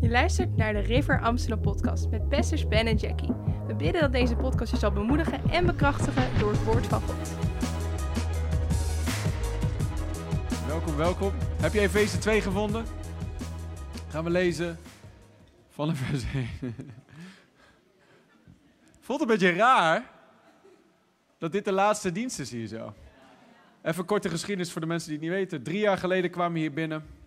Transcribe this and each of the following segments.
Je luistert naar de River Amsterdam podcast met pastors Ben en Jackie. We bidden dat deze podcast je zal bemoedigen en bekrachtigen door het woord van God. Welkom, welkom. Heb je Efeze 2 gevonden? Gaan we lezen van vers 1. Voelt een beetje raar dat dit de laatste dienst is hier zo. Even korte geschiedenis voor de mensen die het niet weten. Drie jaar geleden kwamen we hier binnen.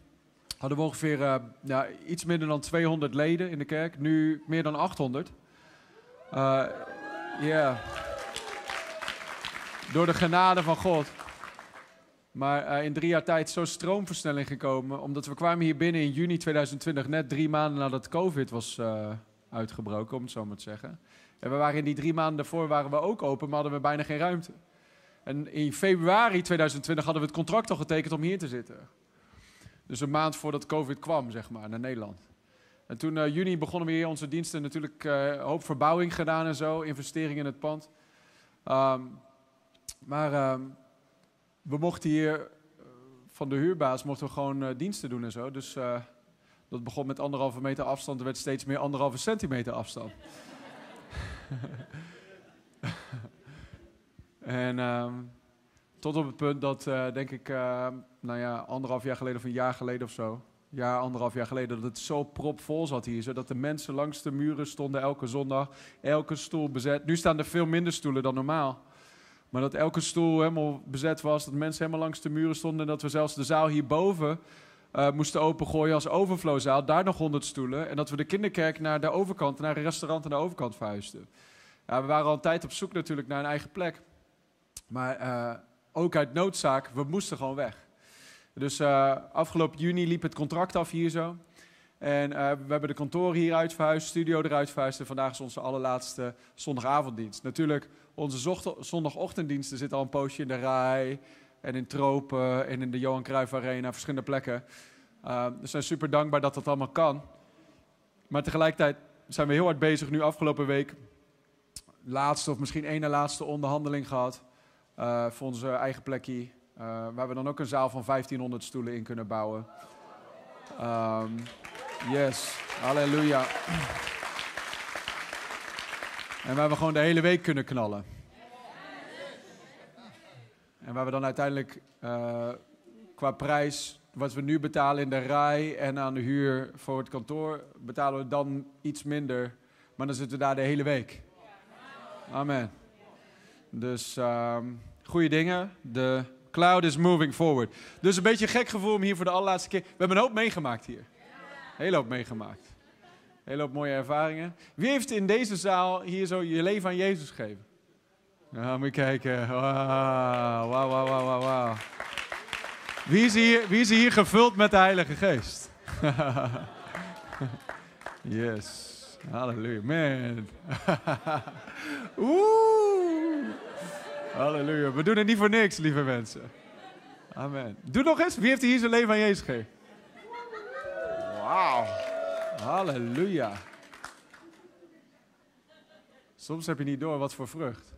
Hadden we ongeveer uh, ja, iets minder dan 200 leden in de kerk. Nu meer dan 800. Ja. Uh, yeah. Door de genade van God. Maar uh, in drie jaar tijd zo stroomversnelling gekomen. Omdat we kwamen hier binnen in juni 2020, net drie maanden nadat COVID was uitgebroken, om het zo maar te zeggen. En we waren in die drie maanden daarvoor waren we ook open, maar hadden we bijna geen ruimte. En in februari 2020 hadden we het contract al getekend om hier te zitten. Dus een maand voordat COVID kwam, zeg maar, naar Nederland. En toen uh, juni begonnen we hier onze diensten natuurlijk uh, hoop verbouwing gedaan en zo, investeringen in het pand. Um, maar um, we mochten hier uh, van de huurbaas mochten we gewoon diensten doen en zo. Dus dat begon met anderhalve meter afstand, er werd steeds meer anderhalve centimeter afstand. en um, tot op het punt dat, uh, denk ik, uh, nou ja, anderhalf jaar geleden of een jaar geleden of zo, jaar, anderhalf jaar geleden, dat het zo propvol zat hier, zodat de mensen langs de muren stonden elke zondag, elke stoel bezet. Nu staan er veel minder stoelen dan normaal. Maar dat elke stoel helemaal bezet was, dat mensen helemaal langs de muren stonden en dat we zelfs de zaal hierboven uh, moesten opengooien als overflowzaal, daar nog honderd stoelen. En dat we de kinderkerk naar de overkant, naar een restaurant aan de overkant verhuisden. Ja, we waren al een tijd op zoek natuurlijk naar een eigen plek. Maar ook uit noodzaak, we moesten gewoon weg. Dus uh, afgelopen juni liep het contract af hier zo. En uh, we hebben de kantoren hier uit verhuisd, studio eruit verhuisd. En vandaag is onze allerlaatste zondagavonddienst. Natuurlijk, onze zondagochtenddiensten zitten al een poosje in de rij. En in Tropen en in de Johan Cruijff Arena, verschillende plekken. Uh, we zijn super dankbaar dat dat allemaal kan. Maar tegelijkertijd zijn we heel hard bezig nu afgelopen week. Laatste of misschien één na laatste onderhandeling gehad. Uh, voor onze eigen plekje. Uh, waar we dan ook een zaal van 1500 stoelen in kunnen bouwen. Um, yes, halleluja. En waar we gewoon de hele week kunnen knallen. En waar we dan uiteindelijk uh, qua prijs, wat we nu betalen in de rij en aan de huur voor het kantoor, betalen we dan iets minder. Maar dan zitten we daar de hele week. Amen. Dus um, goede dingen. De cloud is moving forward. Dus een beetje een gek gevoel om hier voor de allerlaatste keer. We hebben een hoop meegemaakt hier. Hele hoop meegemaakt. Hele hoop mooie ervaringen. Wie heeft in deze zaal hier zo je leven aan Jezus gegeven? Ja, moet je kijken. Wauw, wauw, wauw, wauw, wauw. Wie is, hier, wie is hier gevuld met de Heilige Geest? yes. Halleluja. Man. Oeh. Halleluja. We doen het niet voor niks, lieve mensen. Amen. Doe nog eens. Wie heeft hier zijn leven aan Jezus gegeven? Wauw. Halleluja. Soms heb je niet door wat voor vrucht.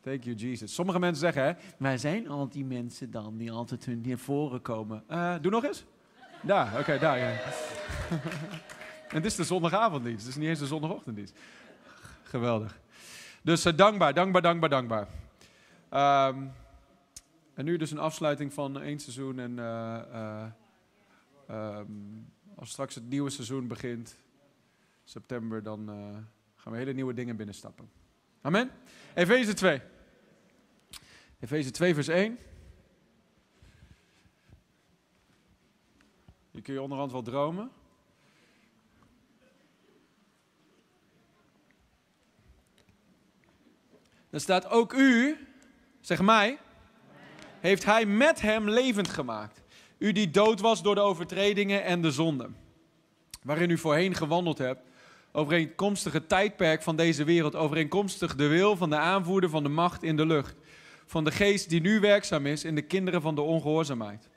Thank you, Jesus. Sommige mensen zeggen, hè, wij zijn al die mensen dan die altijd hun naar voren komen. Uh, doe nog eens. Daar, oké, okay, daar. Ja. en dit is de zondagavonddienst, dus niet eens de zondagochtenddienst. Geweldig. Dus uh, dankbaar, dankbaar, dankbaar, dankbaar. Um, en nu dus een afsluiting van één seizoen. En uh, um, als straks het nieuwe seizoen begint, september, dan gaan we hele nieuwe dingen binnenstappen. Amen. Efeze 2. Efeze 2, vers 1. Hier kun je onderhand wel dromen. Dan staat ook u, zeg mij, heeft hij met hem levend gemaakt. U die dood was door de overtredingen en de zonden. Waarin u voorheen gewandeld hebt overeenkomstig het tijdperk van deze wereld, overeenkomstig de wil van de aanvoerder van de macht in de lucht, van de geest die nu werkzaam is in de kinderen van de ongehoorzaamheid.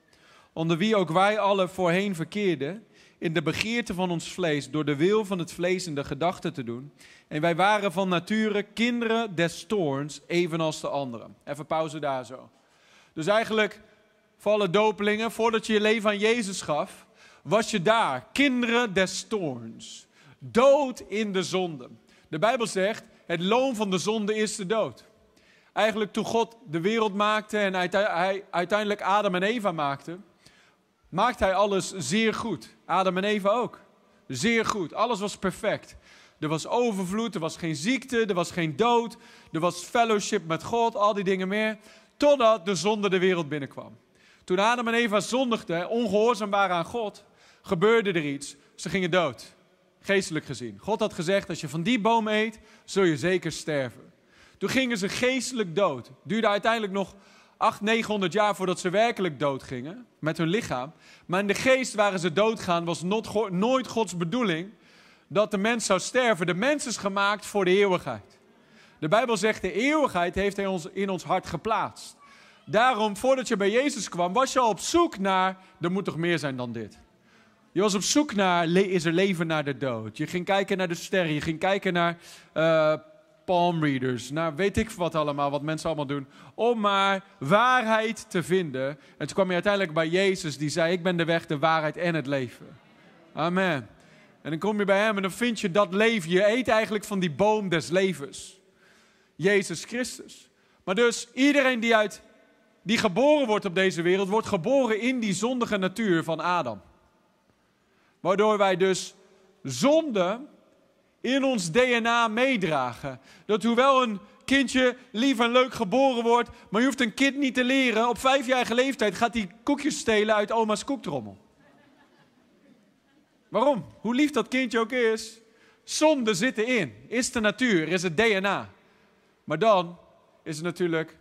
Onder wie ook wij alle voorheen verkeerden, in de begeerte van ons vlees, door de wil van het vlees in de gedachten te doen. En wij waren van nature kinderen des toorns, evenals de anderen. Even pauze daar zo. Dus eigenlijk, voor alle dopelingen, voordat je je leven aan Jezus gaf, was je daar, kinderen des toorns, dood in de zonde. De Bijbel zegt, het loon van de zonde is de dood. Eigenlijk toen God de wereld maakte en hij uiteindelijk Adam en Eva maakte, maakte hij alles zeer goed. Adam en Eva ook. Zeer goed. Alles was perfect. Er was overvloed, er was geen ziekte, er was geen dood, er was fellowship met God, al die dingen meer. Totdat de zonde de wereld binnenkwam. Toen Adam en Eva zondigden, ongehoorzaam waren aan God, gebeurde er iets. Ze gingen dood. Geestelijk gezien. God had gezegd: als je van die boom eet, zul je zeker sterven. Toen gingen ze geestelijk dood. Duurde uiteindelijk nog 800, 900 jaar voordat ze werkelijk dood gingen met hun lichaam. Maar in de geest waren ze doodgaan, was nooit Gods bedoeling dat de mens zou sterven. De mens is gemaakt voor de eeuwigheid. De Bijbel zegt, de eeuwigheid heeft hij ons in ons hart geplaatst. Daarom, voordat je bij Jezus kwam, was je al op zoek naar, er moet toch meer zijn dan dit. Je was op zoek naar, is er leven na de dood? Je ging kijken naar de sterren, je ging kijken naar uh, palm readers, naar weet ik wat allemaal, wat mensen allemaal doen, om maar waarheid te vinden. En toen kwam je uiteindelijk bij Jezus, die zei, ik ben de weg, de waarheid en het leven. Amen. En dan kom je bij hem en dan vind je dat leven. Je eet eigenlijk van die boom des levens. Jezus Christus. Maar dus iedereen die, uit, die geboren wordt op deze wereld, wordt geboren in die zondige natuur van Adam. Waardoor wij dus zonde in ons DNA meedragen. Dat hoewel een kindje lief en leuk geboren wordt, maar je hoeft een kind niet te leren. Op vijfjarige leeftijd gaat hij koekjes stelen uit oma's koektrommel. Waarom? Hoe lief dat kindje ook is. Zonde zit erin. Is de natuur, is het DNA. Maar dan is het natuurlijk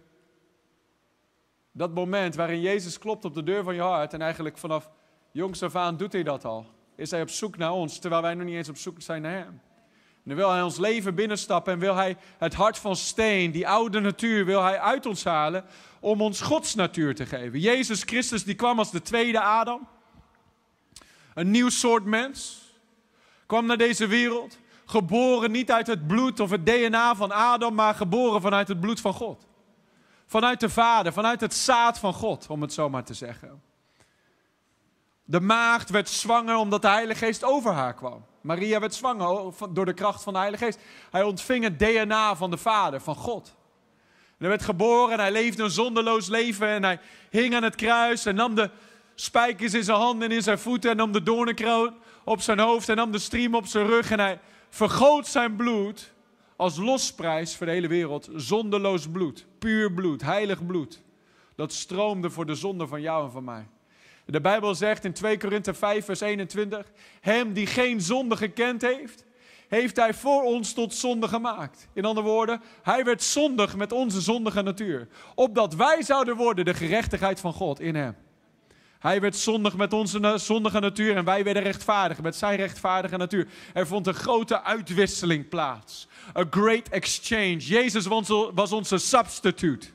dat moment waarin Jezus klopt op de deur van je hart. En eigenlijk vanaf jongs af aan doet hij dat al. Is hij op zoek naar ons, terwijl wij nog niet eens op zoek zijn naar hem. Dan wil hij ons leven binnenstappen en wil hij het hart van steen, die oude natuur, wil hij uit ons halen om ons Gods natuur te geven. Jezus Christus die kwam als de tweede Adam. Een nieuw soort mens. Kwam naar deze wereld. Geboren niet uit het bloed of het DNA van Adam, maar geboren vanuit het bloed van God. Vanuit de Vader, vanuit het zaad van God, om het zo maar te zeggen. De maagd werd zwanger omdat de Heilige Geest over haar kwam. Maria werd zwanger door de kracht van de Heilige Geest. Hij ontving het DNA van de Vader, van God. En hij werd geboren en hij leefde een zonderloos leven en hij hing aan het kruis en nam de spijkers in zijn handen en in zijn voeten en nam de doornenkroon op zijn hoofd en nam de striem op zijn rug en hij vergoot zijn bloed als losprijs voor de hele wereld. Zonderloos bloed, puur bloed, heilig bloed. Dat stroomde voor de zonde van jou en van mij. De Bijbel zegt in 2 Korinthe 5 vers 21, hem die geen zonde gekend heeft, heeft hij voor ons tot zonde gemaakt. In andere woorden, hij werd zondig met onze zondige natuur, opdat wij zouden worden de gerechtigheid van God in hem. Hij werd zondig met onze zondige natuur en wij werden rechtvaardig met zijn rechtvaardige natuur. Er vond een grote uitwisseling plaats. A great exchange. Jezus was onze substitute.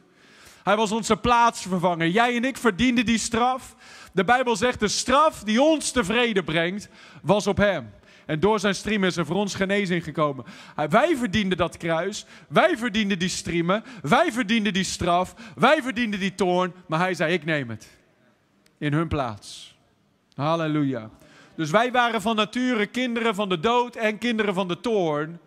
Hij was onze plaatsvervanger. Jij en ik verdienden die straf. De Bijbel zegt de straf die ons tevreden brengt, was op hem. En door zijn striem is er voor ons genezing gekomen. Wij verdienden dat kruis. Wij verdienden die striemen. Wij verdienden die straf. Wij verdienden die toorn. Maar hij zei: Ik neem het in hun plaats. Halleluja. Dus wij waren van nature kinderen van de dood en kinderen van de toorn.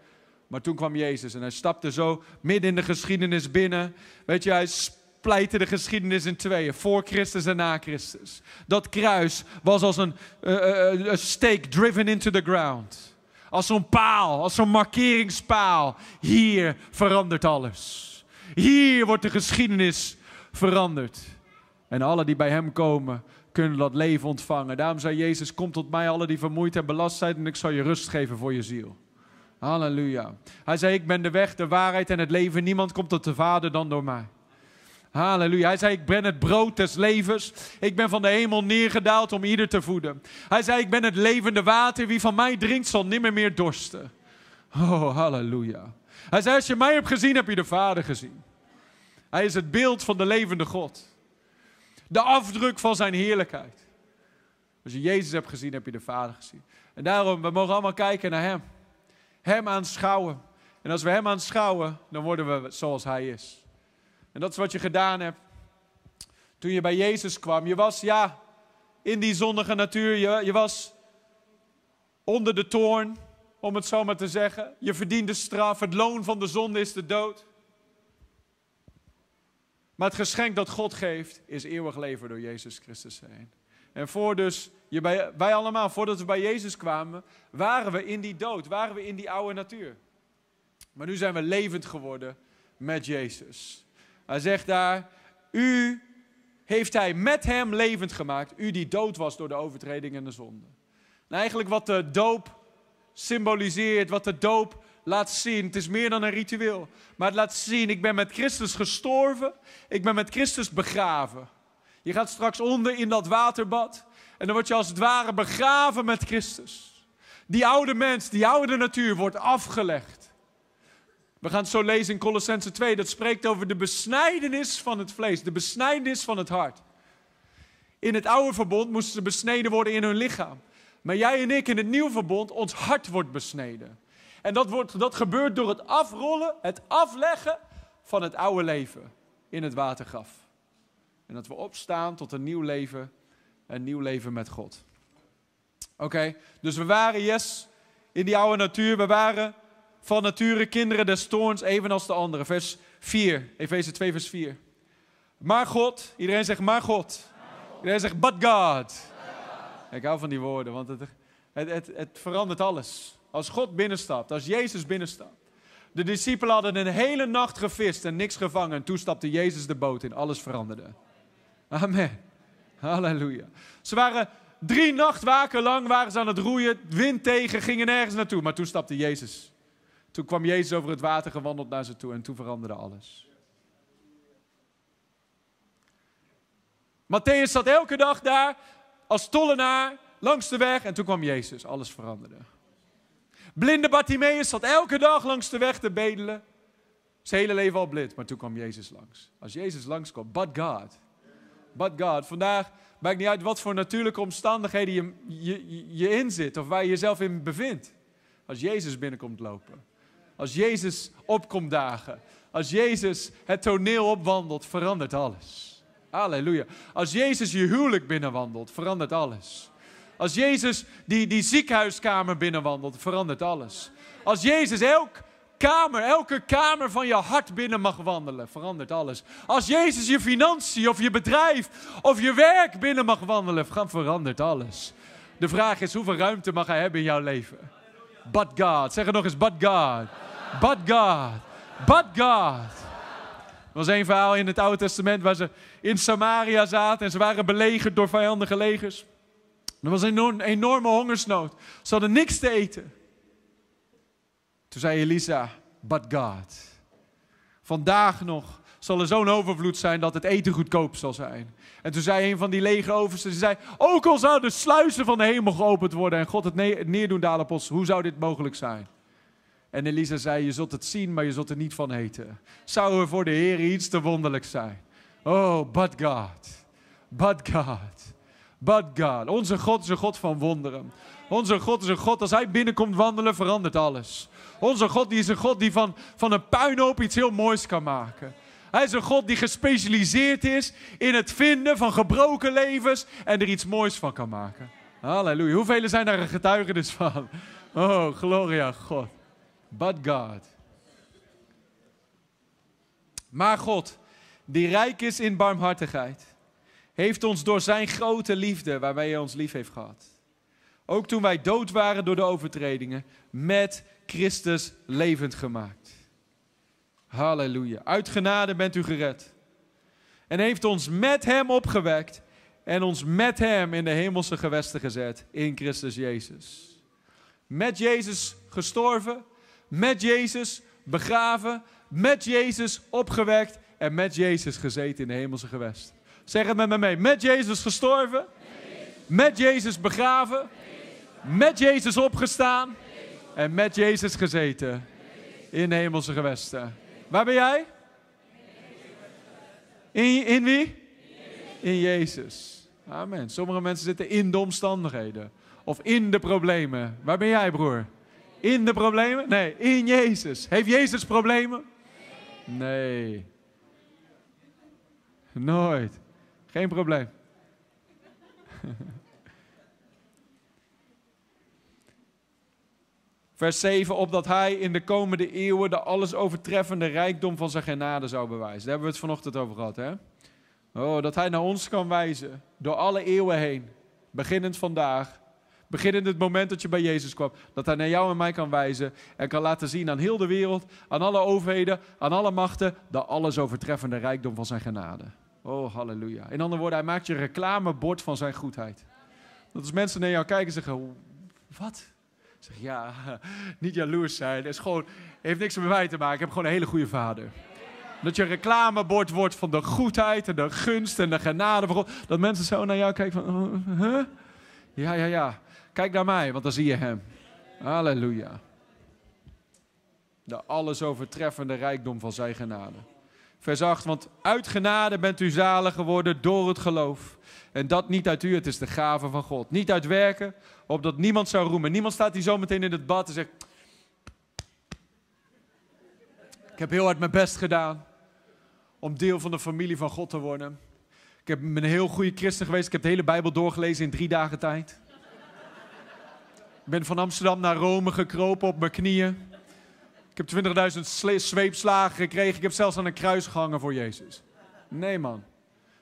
Maar toen kwam Jezus en hij stapte zo midden in de geschiedenis binnen. Weet je, hij pleitte de geschiedenis in tweeën, voor Christus en na Christus. Dat kruis was als een uh, stake driven into the ground. Als zo'n paal, als zo'n markeringspaal. Hier verandert alles. Hier wordt de geschiedenis veranderd. En alle die bij hem komen, kunnen dat leven ontvangen. Daarom zei Jezus, kom tot mij alle die vermoeid en belast zijn en ik zal je rust geven voor je ziel. Halleluja. Hij zei, ik ben de weg, de waarheid en het leven. Niemand komt tot de Vader dan door mij. Halleluja. Hij zei, ik ben het brood des levens. Ik ben van de hemel neergedaald om ieder te voeden. Hij zei, ik ben het levende water. Wie van mij drinkt zal nimmer meer dorsten. Oh, halleluja. Hij zei, als je mij hebt gezien, heb je de Vader gezien. Hij is het beeld van de levende God. De afdruk van zijn heerlijkheid. Als je Jezus hebt gezien, heb je de Vader gezien. En daarom, we mogen allemaal kijken naar Hem. Hem aanschouwen. En als we Hem aanschouwen, dan worden we zoals Hij is. En dat is wat je gedaan hebt toen je bij Jezus kwam. Je was, ja, in die zondige natuur. Je, je was onder de toorn, om het zo maar te zeggen. Je verdiende straf. Het loon van de zonde is de dood. Maar het geschenk dat God geeft is eeuwig leven door Jezus Christus heen. En voor dus, wij allemaal, voordat we bij Jezus kwamen, waren we in die dood, waren we in die oude natuur. Maar nu zijn we levend geworden met Jezus. Hij zegt daar, u heeft hij met hem levend gemaakt, u die dood was door de overtreding en de zonde. En eigenlijk wat de doop symboliseert, wat de doop laat zien. Het is meer dan een ritueel. Maar het laat zien, ik ben met Christus gestorven. Ik ben met Christus begraven. Je gaat straks onder in dat waterbad. En dan word je als het ware begraven met Christus. Die oude mens, die oude natuur wordt afgelegd. We gaan het zo lezen in Colossense 2. Dat spreekt over de besnijdenis van het vlees. De besnijdenis van het hart. In het oude verbond moesten ze besneden worden in hun lichaam. Maar jij en ik in het nieuwe verbond, ons hart wordt besneden. En dat, wordt, dat gebeurt door het afrollen, het afleggen van het oude leven in het watergraf. En dat we opstaan tot een nieuw leven, een nieuw leven met God. Oké, dus we waren, yes, in die oude natuur. We waren van nature kinderen des toorns, evenals de anderen. Vers 4, Efeze 2, vers 4. Maar God, iedereen zegt maar God. Iedereen zegt but God. Ik hou van die woorden, want het, het, het, het verandert alles. Als God binnenstapt, als Jezus binnenstapt. De discipelen hadden een hele nacht gevist en niks gevangen. En toen stapte Jezus de boot in. Alles veranderde. Amen. Halleluja. Ze waren drie nachtwaken lang waren ze aan het roeien. Wind tegen, gingen nergens naartoe. Maar toen stapte Jezus. Toen kwam Jezus over het water gewandeld naar ze toe. En toen veranderde alles. Matthäus zat elke dag daar als tollenaar langs de weg. En toen kwam Jezus. Alles veranderde. Blinde Bartimaeus zat elke dag langs de weg te bedelen. Zijn hele leven al blind, maar toen kwam Jezus langs. Als Jezus langskwam, but God. But God. Vandaag maakt niet uit wat voor natuurlijke omstandigheden je, je, je in zit of waar je jezelf in bevindt. Als Jezus binnenkomt lopen. Als Jezus opkomt dagen. Als Jezus het toneel opwandelt, verandert alles. Halleluja. Als Jezus je huwelijk binnenwandelt, verandert alles. Als Jezus die, die ziekenhuiskamer binnenwandelt, verandert alles. Als Jezus elk kamer, elke kamer van je hart binnen mag wandelen, verandert alles. Als Jezus je financiën of je bedrijf of je werk binnen mag wandelen, verandert alles. De vraag is, hoeveel ruimte mag hij hebben in jouw leven? But God. Zeg het nog eens, but God. But God. But God. Er was een verhaal in het Oude Testament waar ze in Samaria zaten en ze waren belegerd door vijandige legers. Er was een enorme hongersnood. Ze hadden niks te eten. Toen zei Elisa, but God. Vandaag nog zal er zo'n overvloed zijn dat het eten goedkoop zal zijn. En toen zei een van die lege oversten, zei, ook al zouden de sluizen van de hemel geopend worden en God het neerdoen dalen op ons, hoe zou dit mogelijk zijn? En Elisa zei, je zult het zien, maar je zult er niet van eten. Zou er voor de Heer iets te wonderlijk zijn? Oh, but God. But God. But God. Onze God is een God van wonderen. Onze God is een God, als Hij binnenkomt wandelen, verandert alles. Onze God die is een God die van, van een puinhoop iets heel moois kan maken. Hij is een God die gespecialiseerd is in het vinden van gebroken levens en er iets moois van kan maken. Halleluja. Hoeveel zijn daar een getuigenis van? Oh, gloria God. But God. Maar God, die rijk is in barmhartigheid heeft ons door zijn grote liefde, waarmee hij ons lief heeft gehad. Ook toen wij dood waren door de overtredingen, met Christus levend gemaakt. Halleluja. Uit genade bent u gered. En heeft ons met hem opgewekt en ons met hem in de hemelse gewesten gezet in Christus Jezus. Met Jezus gestorven, met Jezus begraven, met Jezus opgewekt en met Jezus gezeten in de hemelse gewesten. Zeg het met me mee. Met Jezus gestorven. Met Jezus begraven. Met Jezus opgestaan. En met Jezus gezeten. In de hemelse gewesten. Waar ben jij? In, in wie? In Jezus. Amen. Sommige mensen zitten in de omstandigheden. Of in de problemen. Waar ben jij, broer? In de problemen? Nee, in Jezus. Heeft Jezus problemen? Nee. Nooit. Geen probleem. Vers 7, opdat hij in de komende eeuwen de alles overtreffende rijkdom van zijn genade zou bewijzen. Daar hebben we het vanochtend over gehad, hè? Oh, dat hij naar ons kan wijzen, door alle eeuwen heen. Beginnend vandaag, beginnend het moment dat je bij Jezus kwam. Dat hij naar jou en mij kan wijzen en kan laten zien aan heel de wereld, aan alle overheden, aan alle machten, de alles overtreffende rijkdom van zijn genade. Oh, halleluja. In andere woorden, hij maakt je reclamebord van zijn goedheid. Dat als mensen naar jou kijken en zeggen, wat? Zeg ja, niet jaloers zijn. Het is gewoon, heeft niks met mij te maken. Ik heb gewoon een hele goede vader. Dat je reclamebord wordt van de goedheid en de gunst en de genade van God. Dat mensen zo naar jou kijken van, huh? Ja, ja, ja. Kijk naar mij, want dan zie je hem. Halleluja. De alles overtreffende rijkdom van zijn genade. Vers 8, want uit genade bent u zalig geworden door het geloof. En dat niet uit u, het is de gave van God. Niet uit werken, opdat niemand zou roemen. Niemand staat hier zo meteen in het bad en zegt... Ik heb heel hard mijn best gedaan om deel van de familie van God te worden. Ik heb, een heel goede christen geweest. Ik heb de hele Bijbel doorgelezen in drie dagen tijd. Ben van Amsterdam naar Rome gekropen op mijn knieën. Ik heb 20.000 zweepslagen gekregen. Ik heb zelfs aan een kruis gehangen voor Jezus. Nee, man.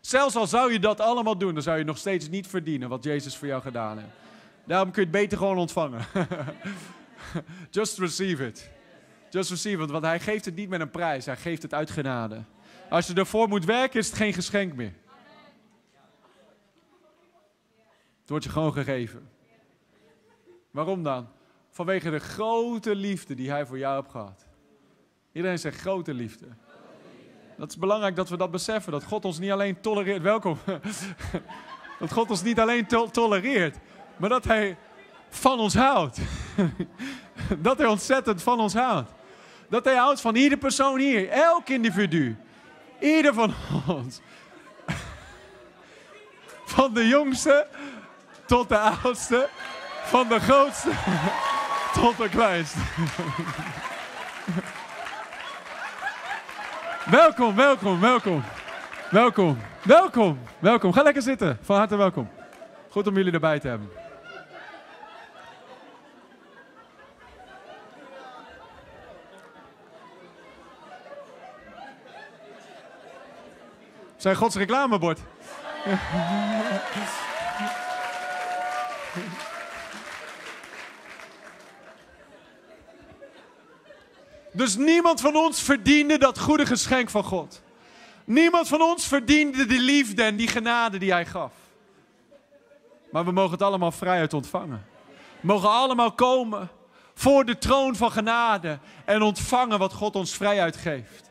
Zelfs al zou je dat allemaal doen, dan zou je nog steeds niet verdienen wat Jezus voor jou gedaan heeft. Daarom kun je het beter gewoon ontvangen. Just receive it. Just receive it, want hij geeft het niet met een prijs, hij geeft het uit genade. Als je ervoor moet werken, is het geen geschenk meer. Het wordt je gewoon gegeven. Waarom dan? Vanwege de grote liefde die hij voor jou heeft gehad. Iedereen zegt grote liefde. Dat is belangrijk dat we dat beseffen. Dat God ons niet alleen tolereert. Welkom. Dat God ons niet alleen tolereert. Maar dat hij van ons houdt. Dat hij ontzettend van ons houdt. Dat hij houdt van iedere persoon hier. Elk individu. Ieder van ons. Van de jongste tot de oudste. Van de grootste tot de kleinste. welkom, welkom, welkom. Welkom, welkom, welkom. Ga lekker zitten. Van harte welkom. Goed om jullie erbij te hebben. Zijn Gods reclamebord. Dus niemand van ons verdiende dat goede geschenk van God. Niemand van ons verdiende die liefde en die genade die Hij gaf. Maar we mogen het allemaal vrijuit ontvangen. We mogen allemaal komen voor de troon van genade en ontvangen wat God ons vrijuit geeft.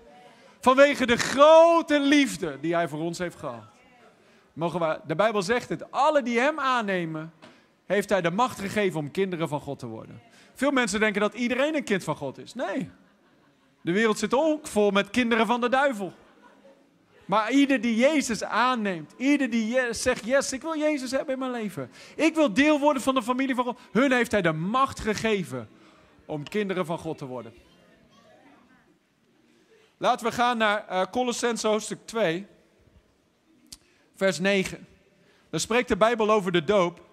Vanwege de grote liefde die Hij voor ons heeft gehad. Mogen we, de Bijbel zegt het, alle die Hem aannemen, heeft Hij de macht gegeven om kinderen van God te worden. Veel mensen denken dat iedereen een kind van God is. Nee, de wereld zit ook vol met kinderen van de duivel. Maar ieder die Jezus aanneemt, ieder die zegt, yes, ik wil Jezus hebben in mijn leven. Ik wil deel worden van de familie van God. Hun heeft hij de macht gegeven om kinderen van God te worden. Laten we gaan naar uh, hoofdstuk 2, vers 9. Daar spreekt de Bijbel over de doop.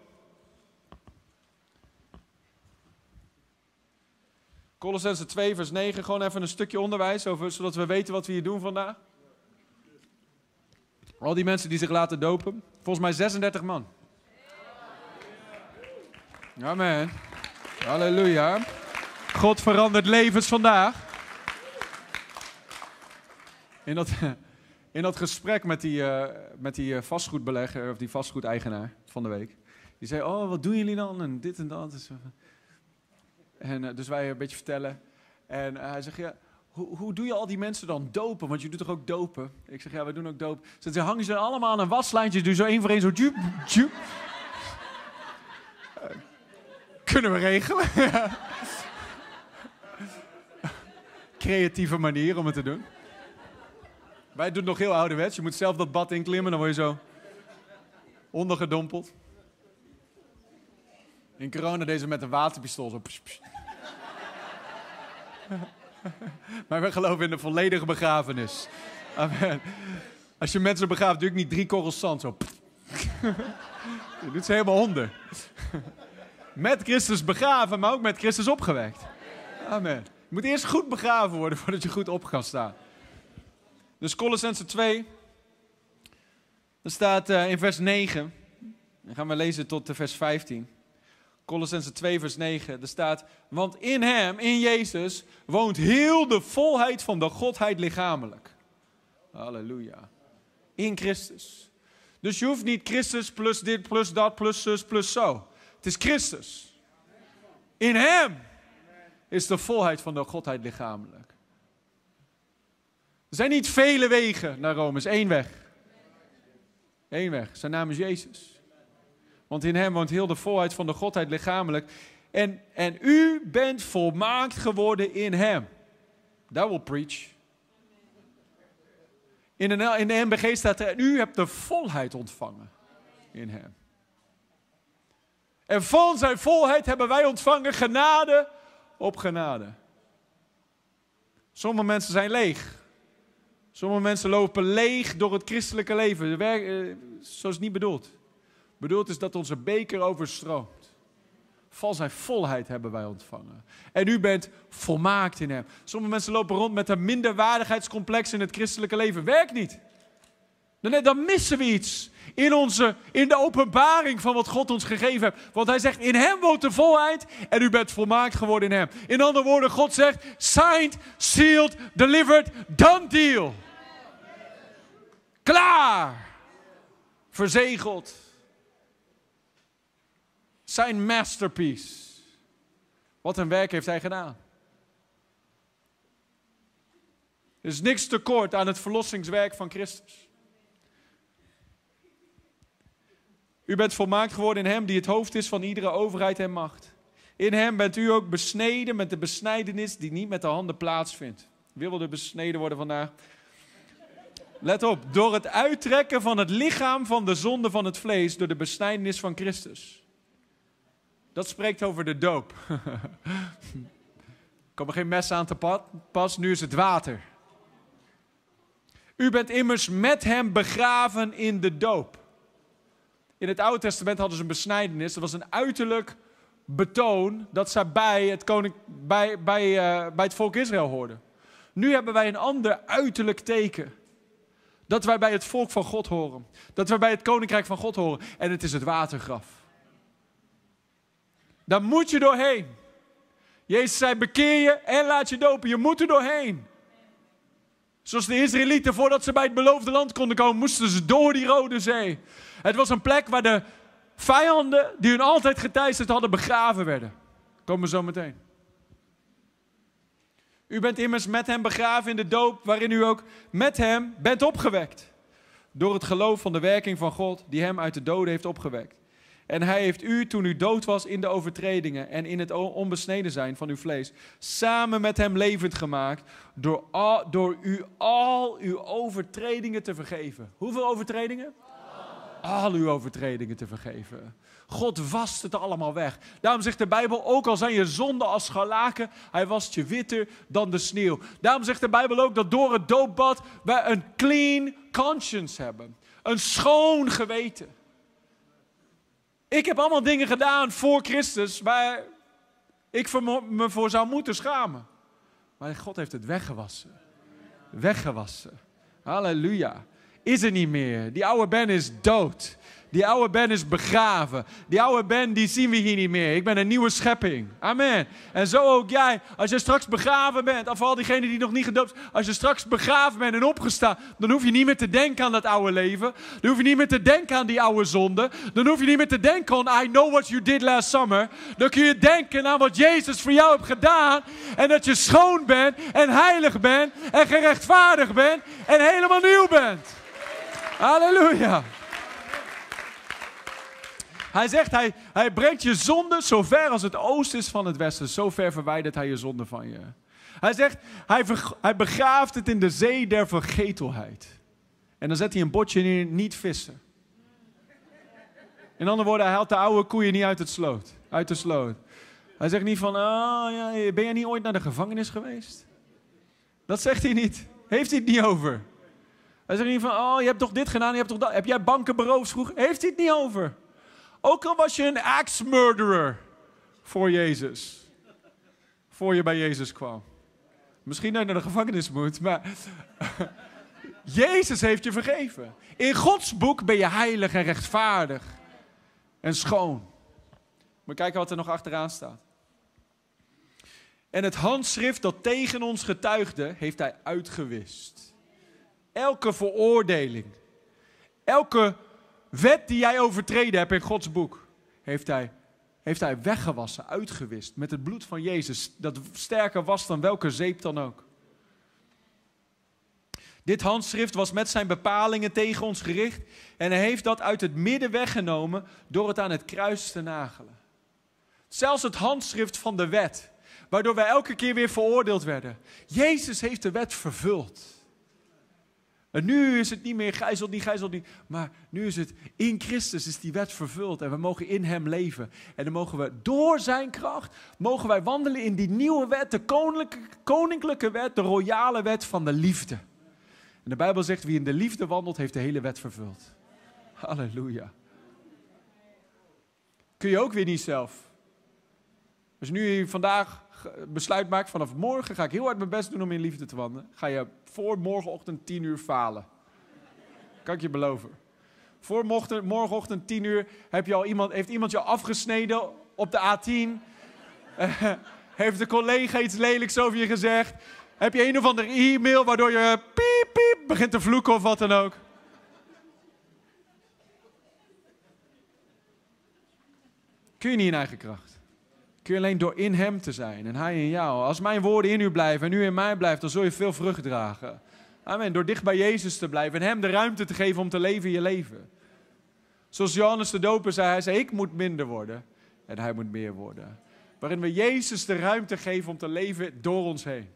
Colossense 2, vers 9. Gewoon even een stukje onderwijs, over, zodat we weten wat we hier doen vandaag. Al die mensen die zich laten dopen. Volgens mij 36 man. Amen. Halleluja. God verandert levens vandaag. In dat, in dat gesprek met die, uh, met die eh, vastgoedbelegger, of die vastgoedeigenaar van de week. Die zei, oh, wat doen jullie dan? En dit en dat. En uh, dus wij een beetje vertellen. En hij zegt, ja, hoe, hoe doe je al die mensen dan dopen? Want je doet toch ook dopen? Ik zeg, ja, wij doen ook dopen. Ze hangen ze allemaal aan een waslijntje, dus zo één voor één zo... Uh, kunnen we regelen. Creatieve manier om het te doen. Wij doen het nog heel ouderwets. Je moet zelf dat bad inklimmen, dan word je zo ondergedompeld. In corona deze met een waterpistool zo... Maar we geloven in de volledige begrafenis. Amen. Als je mensen begraaft, doe ik niet drie korrels zand zo. Je doet ze helemaal onder. Met Christus begraven, maar ook met Christus opgewekt. Amen. Je moet eerst goed begraven worden voordat je goed op kan staan. Dus Colossense 2, dat staat uh, in vers 9. Dan gaan we lezen tot vers 15. Colossense 2, vers 9. Er staat, want in hem, in Jezus, woont heel de volheid van de Godheid lichamelijk. Halleluja. In Christus. Dus je hoeft niet Christus plus dit, plus dat, plus zus, plus zo. Het is Christus. In hem is de volheid van de Godheid lichamelijk. Er zijn niet vele wegen naar Rome, is één weg. Eén weg. Zijn naam is Jezus. Want in hem woont heel de volheid van de Godheid lichamelijk. En, en u bent volmaakt geworden in hem. That will preach. In de, in de staat er, en u hebt de volheid ontvangen in hem. En van zijn volheid hebben wij ontvangen genade op genade. Sommige mensen zijn leeg. Sommige mensen lopen leeg door het christelijke leven. Eh, zo is het niet bedoeld. Bedoeld is dat onze beker overstroomt. Van zijn volheid hebben wij ontvangen. En u bent volmaakt in hem. Sommige mensen lopen rond met een minderwaardigheidscomplex in het christelijke leven. Werkt niet. Dan, dan missen we iets in, onze, in de openbaring van wat God ons gegeven heeft. Want hij zegt, in hem woont de volheid en u bent volmaakt geworden in hem. In andere woorden, God zegt, signed, sealed, delivered, done deal. Klaar. Verzegeld. Zijn masterpiece. Wat een werk heeft hij gedaan. Er is niks tekort aan het verlossingswerk van Christus. U bent volmaakt geworden in Hem die het hoofd is van iedere overheid en macht. In Hem bent u ook besneden met de besnijdenis die niet met de handen plaatsvindt. Wie wil er besneden worden vandaag? Let op, door het uittrekken van het lichaam van de zonde van het vlees door de besnijdenis van Christus. Dat spreekt over de doop. Er komen geen messen aan te pas, nu is het water. U bent immers met hem begraven in de doop. In het Oude Testament hadden ze een besnijdenis. Dat was een uiterlijk betoon dat zij bij het, bij, bij, uh, bij het volk Israël hoorden. Nu hebben wij een ander uiterlijk teken. Dat wij bij het volk van God horen. Dat wij bij het koninkrijk van God horen. En het is het watergraf. Daar moet je doorheen. Jezus zei: bekeer je en laat je dopen. Je moet er doorheen. Zoals de Israëlieten, voordat ze bij het beloofde land konden komen, moesten ze door die Rode Zee. Het was een plek waar de vijanden die hun altijd geteisterd hadden begraven werden. Komen we zo meteen. U bent immers met hem begraven in de doop, waarin u ook met hem bent opgewekt. Door het geloof van de werking van God, die hem uit de doden heeft opgewekt. En hij heeft u, toen u dood was in de overtredingen en in het onbesneden zijn van uw vlees, samen met hem levend gemaakt, door, door u al uw overtredingen te vergeven. Hoeveel overtredingen? Al uw overtredingen te vergeven. God wast het allemaal weg. Daarom zegt de Bijbel, ook al zijn je zonden als scharlaken, hij wast je witter dan de sneeuw. Daarom zegt de Bijbel ook dat door het doopbad wij een clean conscience hebben. Een schoon geweten. Ik heb allemaal dingen gedaan voor Christus waar ik me voor zou moeten schamen. Maar God heeft het weggewassen. Weggewassen. Halleluja. Is er niet meer. Die oude Ben is dood. Die oude Ben is begraven. Die oude Ben, die zien we hier niet meer. Ik ben een nieuwe schepping. Amen. En zo ook jij. Als je straks begraven bent, of al diegenen die nog niet gedoopt zijn. Als je straks begraven bent en opgestaan, dan hoef je niet meer te denken aan dat oude leven. Dan hoef je niet meer te denken aan die oude zonde. Dan hoef je niet meer te denken aan I know what you did last summer. Dan kun je denken aan wat Jezus voor jou heeft gedaan. En dat je schoon bent en heilig bent en gerechtvaardigd bent en helemaal nieuw bent. Halleluja. Hij zegt, hij, hij brengt je zonde zo ver als het oosten is van het westen. Zo ver verwijdert hij je zonde van je. Hij zegt, hij, hij begraaft het in de zee der vergetelheid. En dan zet hij een botje in, niet vissen. In andere woorden, hij haalt de oude koeien niet uit, het sloot, uit de sloot. Hij zegt niet van, oh, ja, ben jij niet ooit naar de gevangenis geweest? Dat zegt hij niet. Heeft hij het niet over. Hij zegt niet van, oh, je hebt toch dit gedaan, je hebt toch dat. Heb jij banken beroofd? Heeft hij het niet over. Ook al was je een axe-murderer voor Jezus. Voor je bij Jezus kwam. Misschien dat je naar de gevangenis moet, maar Jezus heeft je vergeven. In Gods boek ben je heilig en rechtvaardig en schoon. Maar kijken wat er nog achteraan staat. En het handschrift dat tegen ons getuigde, heeft hij uitgewist. Elke veroordeling, elke wet die jij overtreden hebt in Gods boek, heeft hij, heeft hij weggewassen, uitgewist met het bloed van Jezus, dat sterker was dan welke zeep dan ook. Dit handschrift was met zijn bepalingen tegen ons gericht en hij heeft dat uit het midden weggenomen door het aan het kruis te nagelen. Zelfs het handschrift van de wet, waardoor wij elke keer weer veroordeeld werden. Jezus heeft de wet vervuld. En nu is het niet meer gijzeld niet, gijzeld niet. Maar nu is het in Christus is die wet vervuld. En we mogen in hem leven. En dan mogen we door zijn kracht, mogen wij wandelen in die nieuwe wet. De koninklijke, koninklijke wet, de royale wet van de liefde. En de Bijbel zegt, wie in de liefde wandelt, heeft de hele wet vervuld. Halleluja. Kun je ook weer niet zelf. Je nu vandaag besluit maakt, vanaf morgen ga ik heel hard mijn best doen om in liefde te wandelen, ga je voor morgenochtend 10 uur falen. Kan ik je beloven. Voor morgenochtend 10 uur heb je al iemand, heeft iemand je afgesneden op de A10. heeft de collega iets lelijks over je gezegd. Heb je een of andere e-mail waardoor je piep, piep begint te vloeken of wat dan ook. Kun je niet in eigen kracht. Kun je alleen door in hem te zijn en hij in jou. Als mijn woorden in u blijven en u in mij blijft, dan zul je veel vrucht dragen. Amen. Door dicht bij Jezus te blijven en hem de ruimte te geven om te leven in je leven. Zoals Johannes de Doper zei, hij zei, ik moet minder worden en hij moet meer worden. Waarin we Jezus de ruimte geven om te leven door ons heen.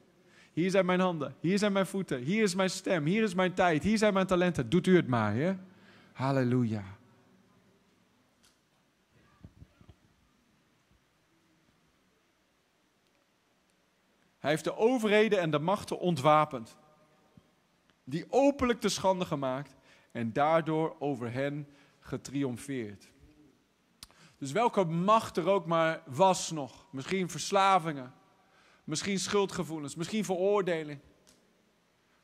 Hier zijn mijn handen, hier zijn mijn voeten, hier is mijn stem, hier is mijn tijd, hier zijn mijn talenten. Doet u het maar, hè? Halleluja. Hij heeft de overheden en de machten ontwapend, die openlijk te schande gemaakt en daardoor over hen getriomfeerd. Dus welke macht er ook maar was nog, misschien verslavingen, misschien schuldgevoelens, misschien veroordeling,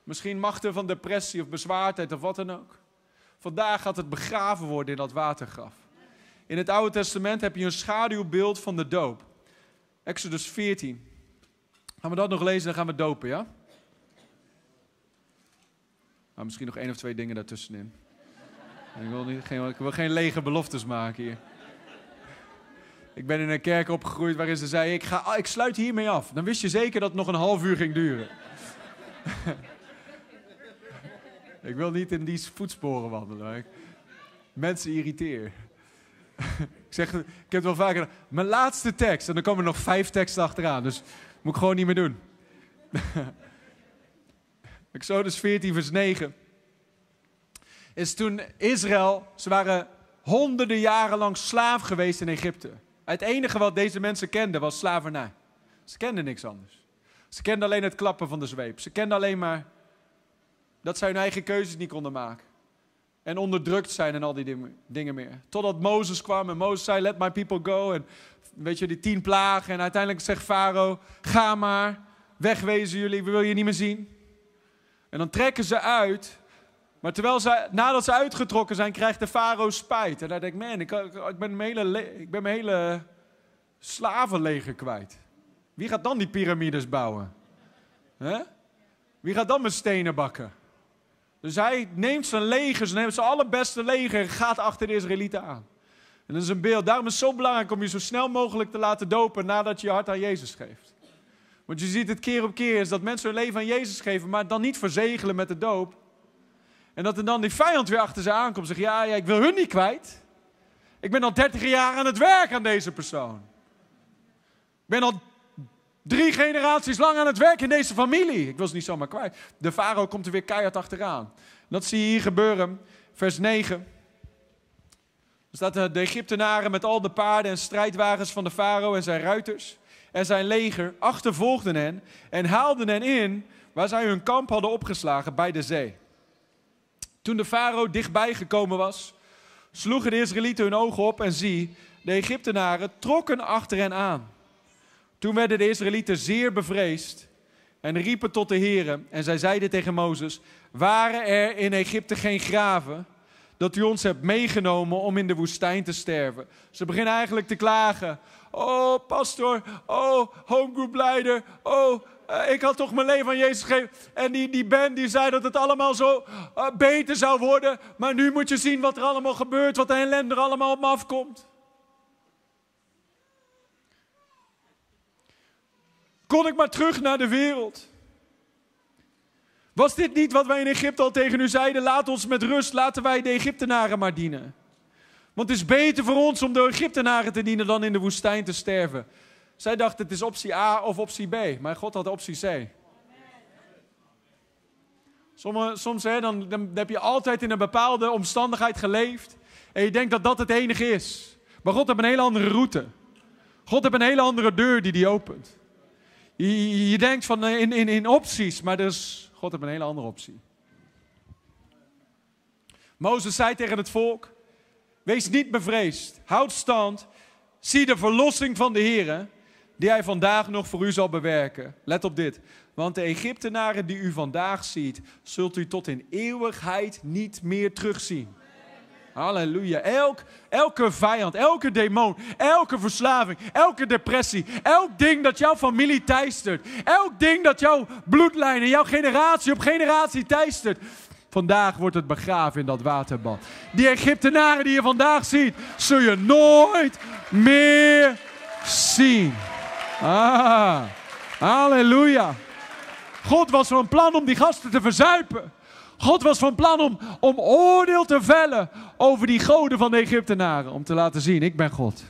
misschien machten van depressie of bezwaardheid of wat dan ook. Vandaag gaat het begraven worden in dat watergraf. In het Oude Testament heb je een schaduwbeeld van de doop. Exodus 14. Gaan we dat nog lezen, dan gaan we dopen, ja? Nou, misschien nog één of twee dingen daartussenin. Ik wil, niet, geen, wil geen lege beloftes maken hier. Ik ben in een kerk opgegroeid waarin ze zei: ik, ga, ik sluit hiermee af. Dan wist je zeker dat het nog een half uur ging duren. ik wil niet in die voetsporen wandelen. Mensen irriteer. ik zeg, ik heb het wel vaker. Mijn laatste tekst, en dan komen er nog vijf teksten achteraan. Dus moet ik gewoon niet meer doen. Exodus 14, vers 9. Is toen Israël, ze waren honderden jaren lang slaaf geweest in Egypte. Het enige wat deze mensen kenden was slavernij. Ze kenden niks anders. Ze kenden alleen het klappen van de zweep. Ze kenden alleen maar dat zij hun eigen keuzes niet konden maken. En onderdrukt zijn en al die dingen meer. Totdat Mozes kwam en Mozes zei, let my people go. En weet je, die tien plagen. En uiteindelijk zegt Farao, ga maar, wegwezen jullie, we willen je niet meer zien. En dan trekken ze uit. Maar terwijl ze, nadat ze uitgetrokken zijn, krijgt de farao spijt. En hij denkt, man, ik, ik, ben mijn hele, ik ben mijn hele slavenleger kwijt. Wie gaat dan die piramides bouwen? Wie gaat dan mijn stenen bakken? Dus hij neemt zijn legers, neemt zijn allerbeste leger en gaat achter de Israëlieten aan. En dat is een beeld. Daarom is het zo belangrijk om je zo snel mogelijk te laten dopen nadat je je hart aan Jezus geeft. Want je ziet het keer op keer is dat mensen hun leven aan Jezus geven, maar dan niet verzegelen met de doop. En dat er dan die vijand weer achter ze aankomt en zegt, ja, ja, ik wil hun niet kwijt. Ik ben al 30 jaar aan het werk aan deze persoon. Ik ben al drie generaties lang aan het werk in deze familie. Ik wil ze niet zomaar kwijt. De farao komt er weer keihard achteraan. Dat zie je hier gebeuren. Vers 9. Staat de Egyptenaren met al de paarden en strijdwagens van de farao en zijn ruiters en zijn leger achtervolgden hen en haalden hen in waar zij hun kamp hadden opgeslagen bij de zee. Toen de farao dichtbij gekomen was, sloegen de Israëlieten hun ogen op en zie, de Egyptenaren trokken achter hen aan. Toen werden de Israëlieten zeer bevreesd en riepen tot de heren. En zij zeiden tegen Mozes, waren er in Egypte geen graven dat u ons hebt meegenomen om in de woestijn te sterven? Ze beginnen eigenlijk te klagen. Oh, pastor. Oh, homegroupleider. Oh, eh, ik had toch mijn leven aan Jezus gegeven. En die, die band die zei dat het allemaal zo uh, beter zou worden. Maar nu moet je zien wat er allemaal gebeurt. Wat de ellende er allemaal op me afkomt. Kon ik maar terug naar de wereld. Was dit niet wat wij in Egypte al tegen u zeiden? Laat ons met rust, laten wij de Egyptenaren maar dienen. Want het is beter voor ons om de Egyptenaren te dienen dan in de woestijn te sterven. Zij dachten het is optie A of optie B, maar God had optie C. Soms, hè, dan, dan heb je altijd in een bepaalde omstandigheid geleefd en je denkt dat dat het enige is. Maar God heeft een hele andere route. God heeft een hele andere deur die die opent. Je, denkt van in, in, in opties, maar dus, God heeft een hele andere optie. Mozes zei tegen het volk: Wees niet bevreesd, houd stand, zie de verlossing van de Heer, die hij vandaag nog voor u zal bewerken. Let op dit, want de Egyptenaren die u vandaag ziet, zult u tot in eeuwigheid niet meer terugzien. Halleluja. Elk, elke vijand, elke demon, elke verslaving, elke depressie, elk ding dat jouw familie teistert, elk ding dat jouw bloedlijn en jouw generatie op generatie teistert. Vandaag wordt het begraven in dat waterbad. Die Egyptenaren die je vandaag ziet, zul je nooit meer zien. Ah, halleluja. God was van plan om die gasten te verzuipen. God was van plan om, om oordeel te vellen over die goden van de Egyptenaren. Om te laten zien, ik ben God.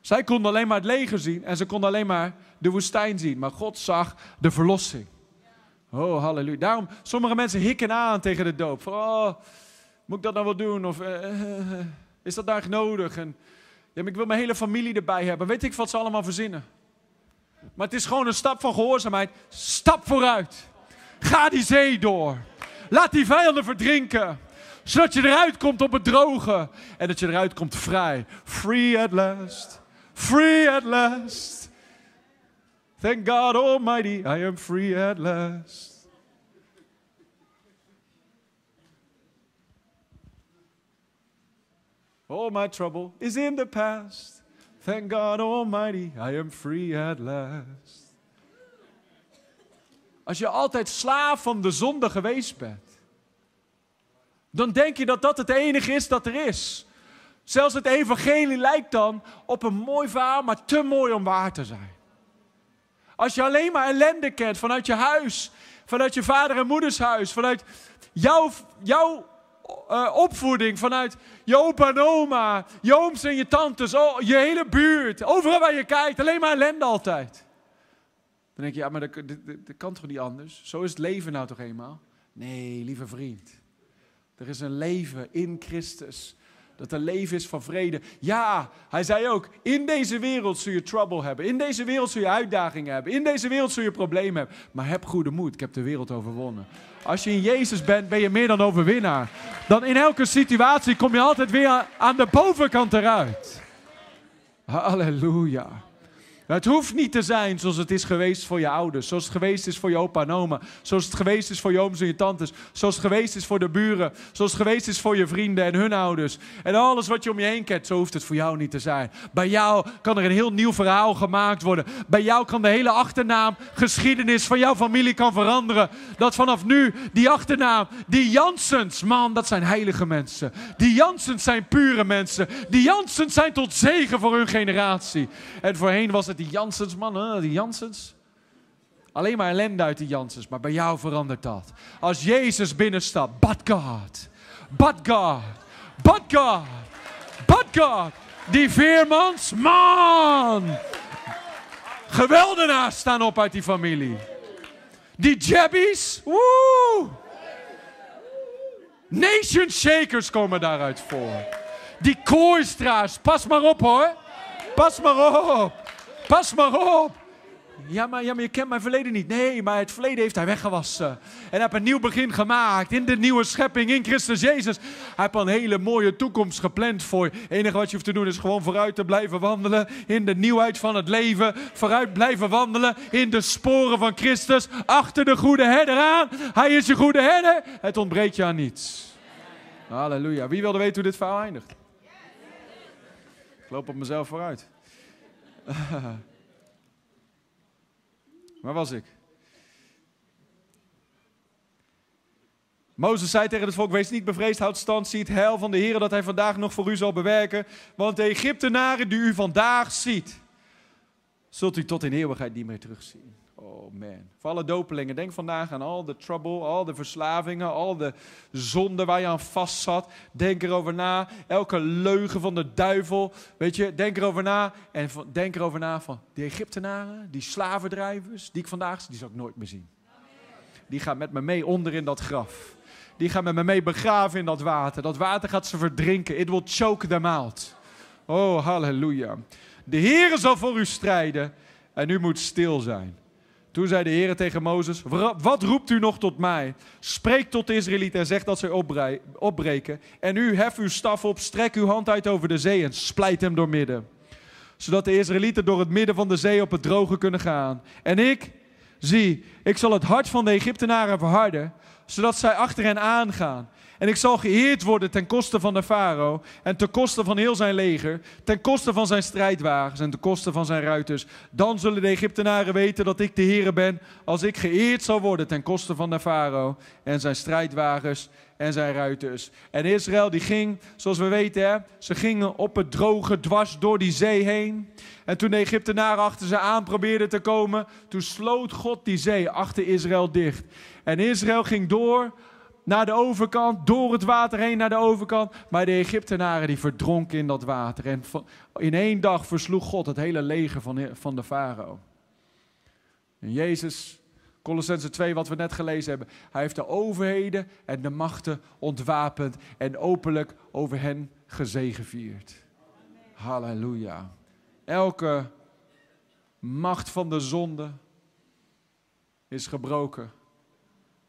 Zij konden alleen maar het leger zien en ze konden alleen maar de woestijn zien. Maar God zag de verlossing. Oh, halleluja. Daarom, sommige mensen hikken aan tegen de doop. Oh, moet ik dat nou wel doen? Of uh, is dat daar nodig? En, ja, ik wil mijn hele familie erbij hebben. Weet ik wat ze allemaal verzinnen. Maar het is gewoon een stap van gehoorzaamheid. Stap vooruit. Ga die zee door. Laat die vijanden verdrinken. Zodat je eruit komt op het droge. En dat je eruit komt vrij. Free at last. Free at last. Thank God Almighty, I am free at last. All my trouble is in the past. Thank God Almighty, I am free at last. Als je altijd slaaf van de zonde geweest bent, dan denk je dat dat het enige is dat er is. Zelfs het evangelie lijkt dan op een mooi verhaal, maar te mooi om waar te zijn. Als je alleen maar ellende kent vanuit je huis, vanuit je vader en moeders huis, vanuit jouw, jouw uh, opvoeding, vanuit je opa en oma, je ooms en je tantes, oh, je hele buurt, overal waar je kijkt, alleen maar ellende altijd. Dan denk je, ja, maar dat, dat kan toch niet anders? Zo is het leven nou toch eenmaal? Nee, lieve vriend. Er is een leven in Christus. Dat er leven is van vrede. Ja, hij zei ook, in deze wereld zul je trouble hebben. In deze wereld zul je uitdagingen hebben. In deze wereld zul je problemen hebben. Maar heb goede moed, ik heb de wereld overwonnen. Als je in Jezus bent, ben je meer dan overwinnaar. Dan in elke situatie kom je altijd weer aan de bovenkant eruit. Halleluja. Het hoeft niet te zijn zoals het is geweest voor je ouders, zoals het geweest is voor je opa en oma, zoals het geweest is voor je ooms en je tantes, zoals het geweest is voor de buren, zoals het geweest is voor je vrienden en hun ouders. En alles wat je om je heen kent, zo hoeft het voor jou niet te zijn. Bij jou kan er een heel nieuw verhaal gemaakt worden. Bij jou kan de hele achternaam, geschiedenis van jouw familie kan veranderen. Dat vanaf nu die achternaam, die Jansens, man, dat zijn heilige mensen. Die Jansens zijn pure mensen. Die Jansens zijn tot zegen voor hun generatie. En voorheen was het die Jansens, man, die Jansens. Alleen maar ellende uit die Jansens, maar bij jou verandert dat. Als Jezus binnenstapt, but God, but God, but God, but God. Die Veermans, man! Geweldenaars staan op uit die familie. Die Jabbies, woe! Nation Shakers komen daaruit voor. Die Kooistra's, pas maar op hoor. Pas maar op. Pas maar op. Ja maar, ja, je kent mijn verleden niet. Nee, maar het verleden heeft hij weggewassen. En heeft een nieuw begin gemaakt in de nieuwe schepping in Christus Jezus. Hij heeft een hele mooie toekomst gepland voor je. Het enige wat je hoeft te doen is gewoon vooruit te blijven wandelen in de nieuwheid van het leven. Vooruit blijven wandelen in de sporen van Christus. Achter de goede herder aan. Hij is je goede herder. Het ontbreekt je aan niets. Halleluja. Wie wilde weten hoe dit verhaal eindigt? Ik loop op mezelf vooruit. Waar was ik? Mozes zei tegen het volk: Wees niet bevreesd, houd stand, zie het heil van de Heer dat hij vandaag nog voor u zal bewerken. Want de Egyptenaren die u vandaag ziet, zult u tot in eeuwigheid niet meer terugzien. Oh man. Voor alle dopelingen, denk vandaag aan al de trouble, al de verslavingen, al de zonden waar je aan vast zat. Denk erover na. Elke leugen van de duivel. Weet je, denk erover na. En denk erover na van die Egyptenaren, die slavendrijvers, die ik vandaag zie, die zal ik nooit meer zien. Die gaan met me mee onder in dat graf. Die gaan met me mee begraven in dat water. Dat water gaat ze verdrinken. It will choke them out. Oh, halleluja. De Heer zal voor u strijden en u moet stil zijn. Toen zei de Heer tegen Mozes: Wat roept u nog tot mij? Spreek tot de Israëlieten en zeg dat ze opbreken. En u hef uw staf op, strek uw hand uit over de zee en splijt hem door midden. Zodat de Israëlieten door het midden van de zee op het droge kunnen gaan. En ik, zie, ik zal het hart van de Egyptenaren verharden, zodat zij achter hen aangaan. En ik zal geëerd worden ten koste van de farao en ten koste van heel zijn leger, ten koste van zijn strijdwagens en ten koste van zijn ruiters. Dan zullen de Egyptenaren weten dat ik de Heer ben, als ik geëerd zal worden ten koste van de farao en zijn strijdwagens en zijn ruiters. En Israël die ging, zoals we weten, hè, ze gingen op het droge dwars door die zee heen. En toen de Egyptenaren achter ze aan probeerden te komen, toen sloot God die zee achter Israël dicht. En Israël ging door naar de overkant, door het water heen naar de overkant. Maar de Egyptenaren die verdronken in dat water. En in één dag versloeg God het hele leger van, van de farao. En Jezus, Colossense 2, wat we net gelezen hebben. Hij heeft de overheden en de machten ontwapend en openlijk over hen gezegevierd. Halleluja. Elke macht van de zonde is gebroken.